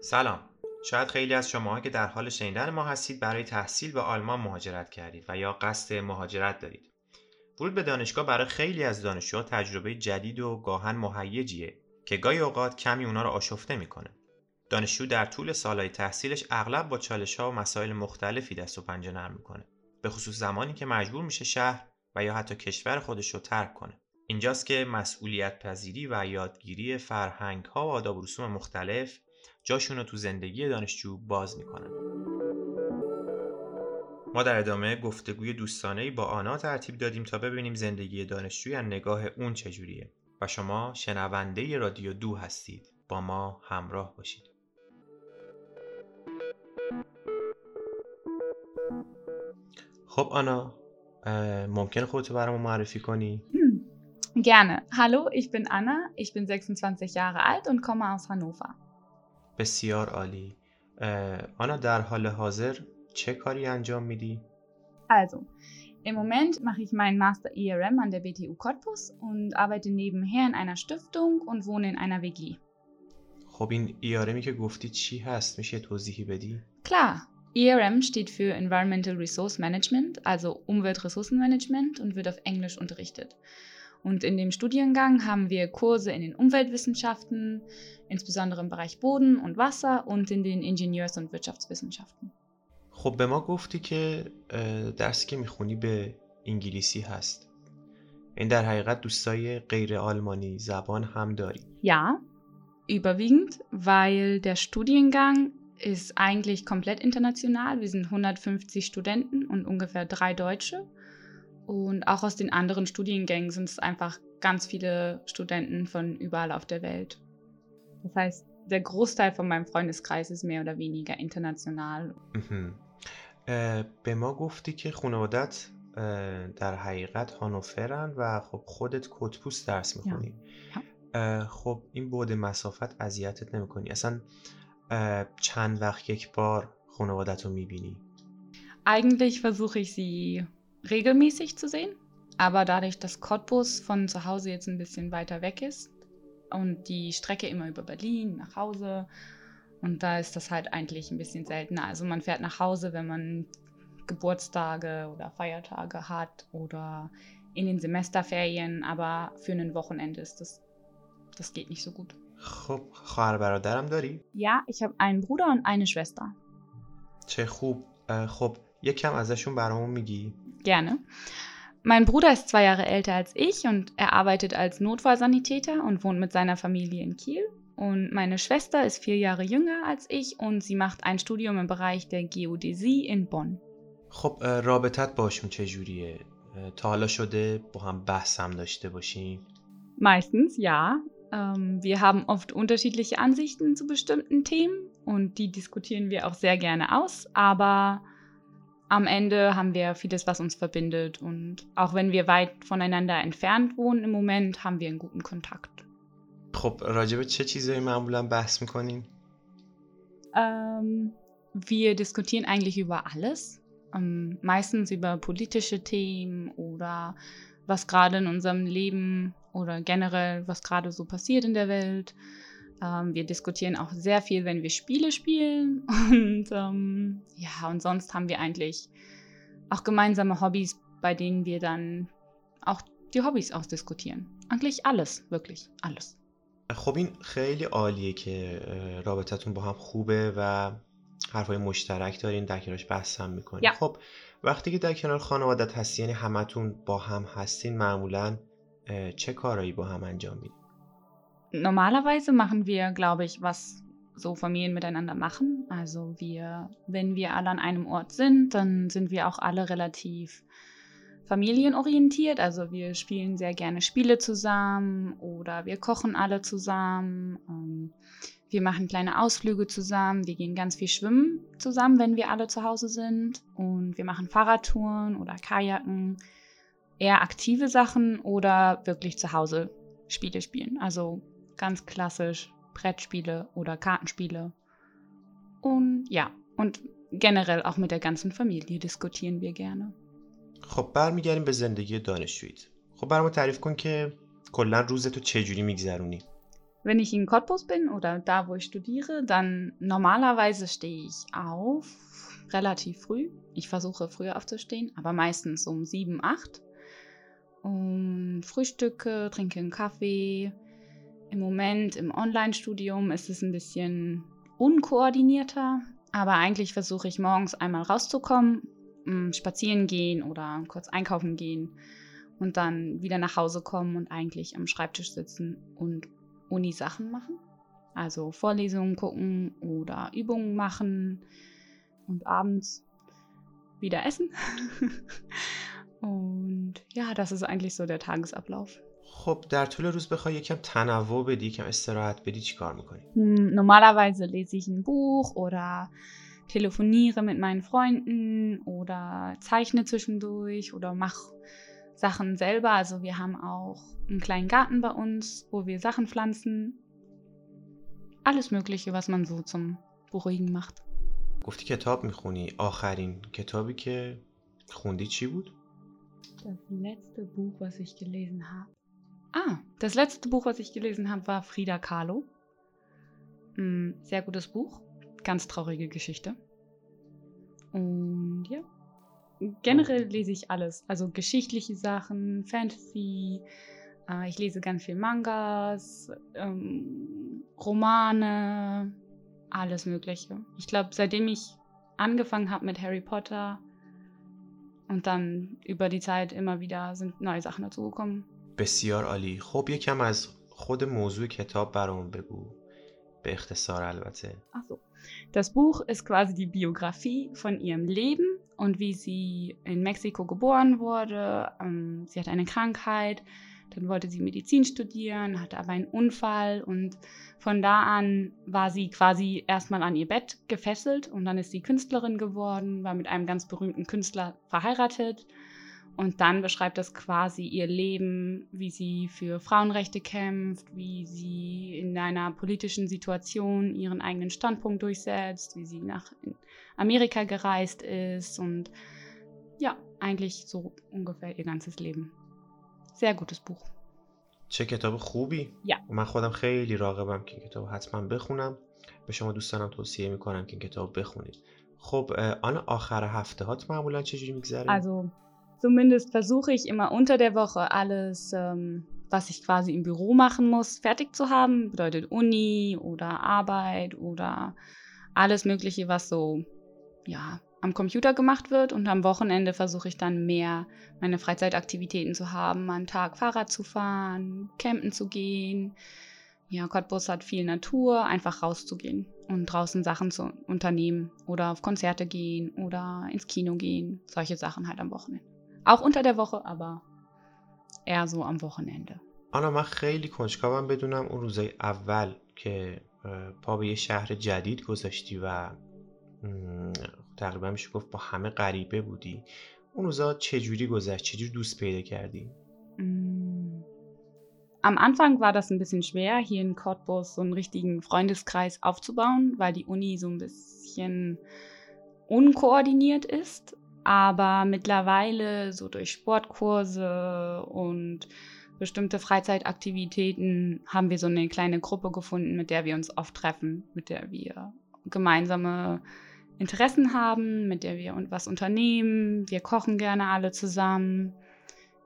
سلام. شاید خیلی از شما که در حال شنیدن ما هستید برای تحصیل به آلمان مهاجرت کردید و یا قصد مهاجرت دارید. ورود به دانشگاه برای خیلی از دانشجوها تجربه جدید و گاهن مهیجیه که گاهی اوقات کمی اونا رو آشفته می‌کنه. دانشجو در طول سالهای تحصیلش اغلب با چالش ها و مسائل مختلفی دست و پنجه نرم می‌کنه. به خصوص زمانی که مجبور میشه شهر یا حتی کشور خودش رو ترک کنه. اینجاست که مسئولیت پذیری و یادگیری فرهنگ ها و آداب رسوم مختلف جاشون رو تو زندگی دانشجو باز می‌کنن. ما در ادامه گفتگوی دوستانه با آنا ترتیب دادیم تا ببینیم زندگی دانشجوی از نگاه اون چجوریه. و شما شنونده رادیو دو هستید. با ما همراه باشید. خب آنا ممکن خودتو برام معرفی کنی؟ Gerne. Hallo, ich bin Anna, ich bin 26 Jahre alt und komme aus Hannover. بسیار عالی آنا در حال حاضر چه کاری انجام میدی؟ Also, im Moment mache ich meinen Master ERM an der BTU Cottbus und arbeite nebenher in einer Stiftung und wohne in einer WG. خب این ERMی که گفتی چی هست؟ میشه توضیحی بدی؟ Klar, ERM steht für Environmental Resource Management, also Umweltressourcenmanagement und wird auf Englisch unterrichtet. Und in dem Studiengang haben wir Kurse in den Umweltwissenschaften, insbesondere im Bereich Boden und Wasser und in den Ingenieurs- und Wirtschaftswissenschaften. خب به ما گفتی که درسی که میخونی به انگلیسی هست این در حقیقت دوستای غیر آلمانی زبان هم داری Ja, überwiegend, weil der Studiengang ist eigentlich komplett international. Wir sind 150 Studenten und ungefähr drei Deutsche. Und auch aus den anderen Studiengängen sind es einfach ganz viele Studenten von überall auf der Welt. Das heißt, der Großteil von meinem Freundeskreis ist mehr oder weniger international. مهم. اه، به ما گفتی که خانوادت در حقیقت هانوفرن و خب خودت کتپوس درس میخونی خب این بعد مسافت اذیتت نمیکنی اصلا اه، چند وقت یک بار خانوادت رو میبینی Eigentlich versuche ich sie regelmäßig zu sehen, aber dadurch, dass Cottbus von zu Hause jetzt ein bisschen weiter weg ist und die Strecke immer über Berlin nach Hause und da ist das halt eigentlich ein bisschen seltener. Also man fährt nach Hause, wenn man Geburtstage oder Feiertage hat oder in den Semesterferien, aber für ein Wochenende ist das, das geht nicht so gut. خب خواهر برادرم داری؟ Ja, ich habe einen Bruder und eine Schwester. چه خوب اه، خب یکم ازشون برامون میگی؟ Gerne. Mein Bruder ist zwei Jahre älter als ich und er arbeitet als Notfallsanitäter und wohnt mit seiner Familie in Kiel. Und meine Schwester ist vier Jahre jünger als ich und sie macht ein Studium im Bereich der Geodäsie in Bonn. خب اه، رابطت باشون چجوریه؟ اه، تا حالا شده با هم بحث هم داشته باشین؟ Meistens ja. Ähm, wir haben oft unterschiedliche Ansichten zu bestimmten Themen und die diskutieren wir auch sehr gerne aus, aber am Ende haben wir vieles, was uns verbindet und auch wenn wir weit voneinander entfernt wohnen im Moment, haben wir einen guten Kontakt. خب راجب چه چیزایی معمولا بحث میکنین؟ Ähm, wir diskutieren eigentlich über alles. Ähm, meistens über politische Themen oder was gerade in unserem Leben oder generell, was gerade so passiert in der Welt. Ähm, wir diskutieren auch sehr viel, wenn wir Spiele spielen. Und ähm, ja, und sonst haben wir eigentlich auch gemeinsame Hobbys, bei denen wir dann auch die Hobbys ausdiskutieren. Eigentlich alles, wirklich alles. خب این خیلی عالیه که اه، رابطتون با هم خوبه و حرفای مشترک دارین در کنارش بحث هم میکنین یا. خب وقتی که در کنار خانوادت هستی یعنی همتون با هم هستین معمولا اه، چه کارایی با هم انجام میدین Normalerweise machen wir, glaube ich, was so Familien miteinander machen. Also wir, wenn wir alle an einem Ort sind, dann sind wir auch alle relativ familienorientiert. Also wir spielen sehr gerne Spiele zusammen oder wir kochen alle zusammen. Ähm, wir machen kleine Ausflüge zusammen. Wir gehen ganz viel schwimmen zusammen, wenn wir alle zu Hause sind. Und wir machen Fahrradtouren oder Kajaken. Eher aktive Sachen oder wirklich zu Hause Spiele spielen. Also ganz klassisch Brettspiele oder Kartenspiele. Und ja, und generell auch mit der ganzen Familie diskutieren wir gerne. خب برمیگردیم به زندگی دانشجوییت خب برام تعریف کن که کلا روزتو چجوری میگذرونی Wenn ich in Cottbus bin oder da, wo ich studiere, dann normalerweise stehe ich auf relativ früh. Ich versuche früher aufzustehen, aber meistens um 7, 8. Und frühstücke, trinke einen Kaffee. Im Moment im Online-Studium ist es ein bisschen unkoordinierter, aber eigentlich versuche ich morgens einmal rauszukommen, spazieren gehen oder kurz einkaufen gehen und dann wieder nach Hause kommen und eigentlich am Schreibtisch sitzen und Uni-Sachen machen. Also Vorlesungen gucken oder Übungen machen und abends wieder essen. und ja, das ist eigentlich so der Tagesablauf. خب در طول روز بخوای یکم تنوع بدی یکم استراحت بدی چیکار میکنی normalerweise lese ich ein Buch oder telefoniere mit meinen Freunden oder zeichne zwischendurch oder mache Sachen selber. Also wir haben auch einen kleinen Garten bei uns, wo wir Sachen pflanzen. Alles Mögliche, was man so zum Beruhigen macht. گفتی کتاب میخونی آخرین کتابی که خوندی چی بود؟ Das letzte Buch, was ich gelesen habe. Ah, das letzte Buch, was ich gelesen habe, war Frida Kahlo. Hm, sehr gutes Buch. Ganz traurige Geschichte. Und ja, generell lese ich alles. Also geschichtliche Sachen, Fantasy. Äh, ich lese ganz viel Mangas, ähm, Romane, alles Mögliche. Ich glaube, seitdem ich angefangen habe mit Harry Potter und dann über die Zeit immer wieder sind neue Sachen dazugekommen. بسیار عالی. خب یکم از خود موضوع کتاب برامون بگو. به اختصار البته. Ach so. Das Buch ist quasi die Biografie von ihrem Leben und wie sie in Mexiko geboren wurde. Ähm, sie hatte eine Krankheit, dann wollte sie Medizin studieren, hatte aber einen Unfall und von da an war sie quasi erstmal an ihr Bett gefesselt und dann ist sie Künstlerin geworden, war mit einem ganz berühmten Künstler verheiratet und dann beschreibt das quasi ihr Leben, wie sie für Frauenrechte kämpft, wie sie in einer politischen Situation ihren eigenen Standpunkt durchsetzt, wie sie nach Amerika gereist ist und ja, eigentlich so ungefähr ihr ganzes Leben. Sehr gutes Buch. چه کتاب خوبی یا. من خودم خیلی راغبم که این کتاب حتما بخونم به شما دوستانم توصیه میکنم که این کتاب بخونید خب آن آخر هفته هات معمولا چجوری میگذره؟ Also Zumindest versuche ich immer unter der Woche alles, ähm, was ich quasi im Büro machen muss, fertig zu haben. Bedeutet Uni oder Arbeit oder alles Mögliche, was so ja, am Computer gemacht wird. Und am Wochenende versuche ich dann mehr meine Freizeitaktivitäten zu haben, einen Tag Fahrrad zu fahren, campen zu gehen. Ja, Cottbus hat viel Natur, einfach rauszugehen und draußen Sachen zu unternehmen oder auf Konzerte gehen oder ins Kino gehen. Solche Sachen halt am Wochenende. Auch unter der Woche, aber eher so am Wochenende. آنا من خیلی کنجکاوم بدونم اون روزای اول که پا به یه شهر جدید گذاشتی و تقریبا میشه گفت با همه غریبه بودی اون روزا چجوری گذشت چجوری دوست پیدا کردی Am Anfang war das ein bisschen schwer, hier in Cottbus so einen richtigen Freundeskreis aufzubauen, weil die Uni so ein bisschen unkoordiniert ist. Aber mittlerweile so durch Sportkurse und bestimmte Freizeitaktivitäten haben wir so eine kleine Gruppe gefunden, mit der wir uns oft treffen, mit der wir gemeinsame Interessen haben, mit der wir was unternehmen. Wir kochen gerne alle zusammen.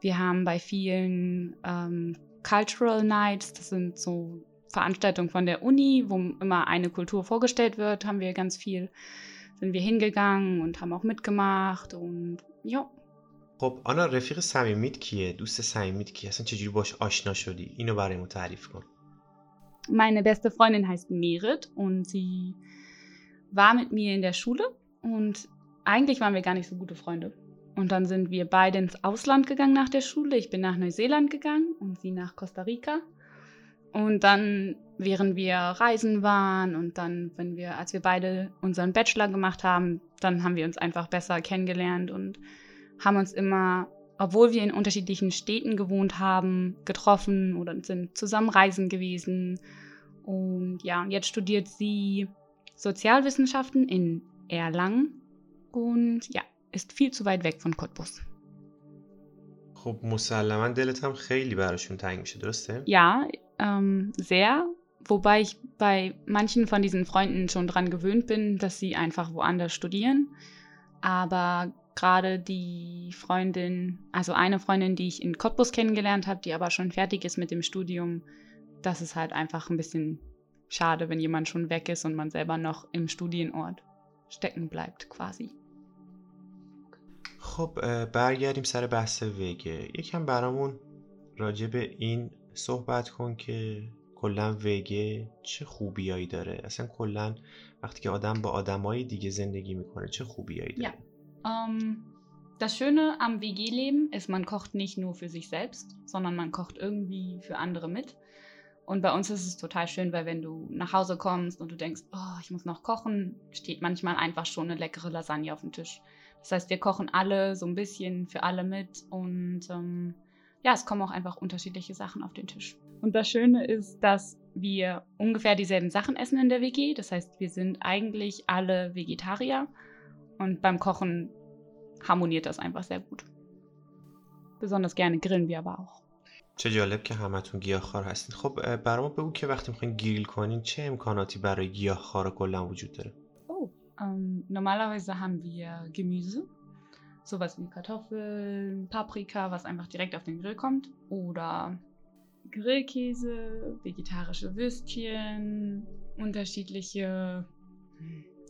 Wir haben bei vielen ähm, Cultural Nights, das sind so Veranstaltungen von der Uni, wo immer eine Kultur vorgestellt wird, haben wir ganz viel sind wir hingegangen und haben auch mitgemacht und ja. خب آنا رفیق صمیمیت کیه؟ دوست صمیمیت کیه؟ اصلا چجوری باش آشنا شدی؟ اینو برای تعریف کن. Meine beste Freundin heißt Merit und sie war mit mir in der Schule und eigentlich waren wir gar nicht so gute Freunde. Und dann sind wir beide ins Ausland gegangen nach der Schule. Ich bin nach Neuseeland gegangen und sie nach Costa Rica. Und dann, während wir reisen waren und dann, wenn wir, als wir beide unseren Bachelor gemacht haben, dann haben wir uns einfach besser kennengelernt und haben uns immer, obwohl wir in unterschiedlichen Städten gewohnt haben, getroffen oder sind zusammen reisen gewesen. Und ja, und jetzt studiert sie Sozialwissenschaften in Erlangen und ja, ist viel zu weit weg von Cottbus. خب مسلما دلت هم خیلی براشون تنگ میشه درسته؟ Ja, ähm, sehr. Wobei ich bei manchen von diesen Freunden schon dran gewöhnt bin, dass sie einfach woanders studieren. Aber gerade die Freundin, also eine Freundin, die ich in Cottbus kennengelernt habe, die aber schon fertig ist mit dem Studium, das ist halt einfach ein bisschen schade, wenn jemand schon weg ist und man selber noch im Studienort stecken bleibt quasi. خب برگردیم سر بحث وگه یکم برامون راجع به این صحبت کن که کلا وگه چه خوبیایی داره اصلا کلا وقتی که آدم با آدمای دیگه زندگی میکنه چه خوبیایی داره Ähm, das Schöne am WG-Leben ist, man kocht nicht nur für sich selbst, sondern man kocht irgendwie für andere mit. Und bei uns ist es total schön, weil wenn du nach Hause kommst und du denkst, oh, ich muss noch kochen, steht manchmal einfach schon eine leckere Lasagne auf dem Tisch. Das heißt, wir kochen alle so ein bisschen für alle mit und ähm, ja, es kommen auch einfach unterschiedliche Sachen auf den Tisch. Und das Schöne ist, dass wir ungefähr dieselben Sachen essen in der WG. Das heißt, wir sind eigentlich alle Vegetarier und beim Kochen harmoniert das einfach sehr gut. Besonders gerne grillen wir aber auch. چه جالب که همتون گیاهخوار هستین خب برام بگو که وقتی میخواین گریل کنین چه امکاناتی برای گیاهخوار کلا وجود داره Oh, ähm, normalerweise haben wir Gemüse, sowas wie Kartoffeln, Paprika, was einfach direkt auf den Grill kommt, oder Grillkäse, vegetarische Würstchen, unterschiedliche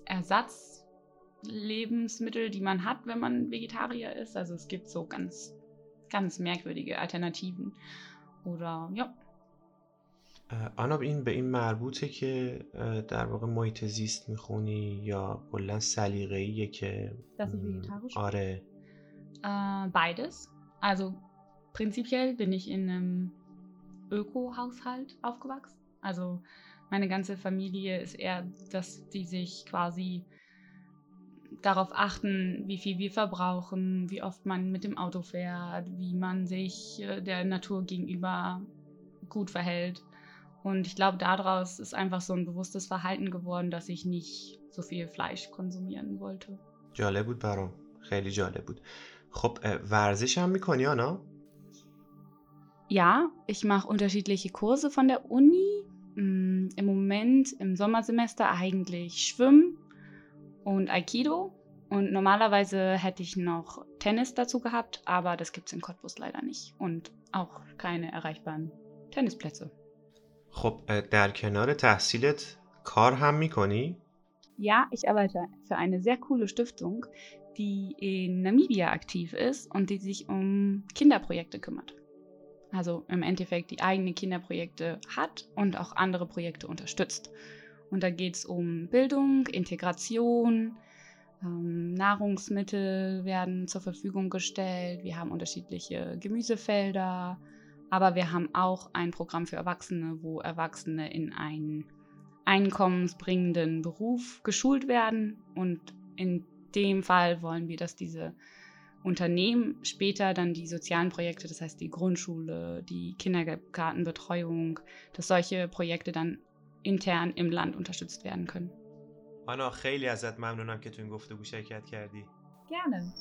Ersatzlebensmittel, die man hat, wenn man Vegetarier ist. Also es gibt so ganz, ganz merkwürdige Alternativen. Oder ja, آنا این به این مربوطه که در واقع محیط زیست میخونی یا کلا سلیقه‌ایه که dass ich vegetarisch bin. آره Äh, beides. Also prinzipiell bin ich in einem Öko-Haushalt aufgewachsen. Also meine ganze Familie ist eher, dass die sich quasi darauf achten, wie viel wir verbrauchen, wie oft man mit dem Auto fährt, wie man sich äh, der Natur gegenüber gut verhält. Und ich glaube, daraus ist einfach so ein bewusstes Verhalten geworden, dass ich nicht so viel Fleisch konsumieren wollte. جالب بود برام خیلی جالب بود خب اه، ورزش هم میکنی آنا Ja, ich mache unterschiedliche Kurse von der Uni. Mm, Im Moment im Sommersemester eigentlich Schwimmen und Aikido. Und normalerweise hätte ich noch Tennis dazu gehabt, aber das gibt es in Cottbus leider nicht. Und auch keine erreichbaren Tennisplätze. خب اه، در کنار تحصیلت کار هم میکنی Ja, ich arbeite für eine sehr coole Stiftung, die in Namibia aktiv ist und die sich um Kinderprojekte kümmert. Also im Endeffekt die eigene Kinderprojekte hat und auch andere Projekte unterstützt. Und da geht es um Bildung, Integration, ähm, Nahrungsmittel werden zur Verfügung gestellt. Wir haben unterschiedliche Gemüsefelder, aber wir haben auch ein Programm für Erwachsene, wo Erwachsene in einen einkommensbringenden Beruf geschult werden. Und in dem Fall wollen wir, dass diese Unternehmen später dann die sozialen Projekte, das heißt die Grundschule, die Kindergartenbetreuung, dass solche Projekte dann intern im Land unterstützt werden können. آنا خیلی ازت ممنونم که تو این گفتگو شرکت کردی Gerne.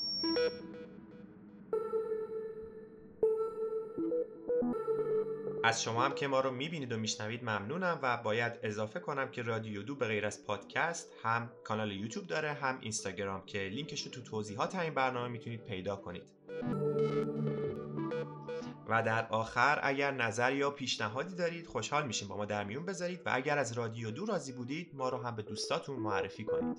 از شما هم که ما رو می‌بینید و میشنوید ممنونم و باید اضافه کنم که رادیو دو به غیر از پادکست هم کانال یوتیوب داره هم اینستاگرام که لینکش رو تو توضیحات این برنامه می‌تونید پیدا کنید. و در آخر اگر نظر یا پیشنهادی دارید خوشحال میشیم با ما در میون بذارید و اگر از رادیو دو راضی بودید ما رو هم به دوستاتون معرفی کنید.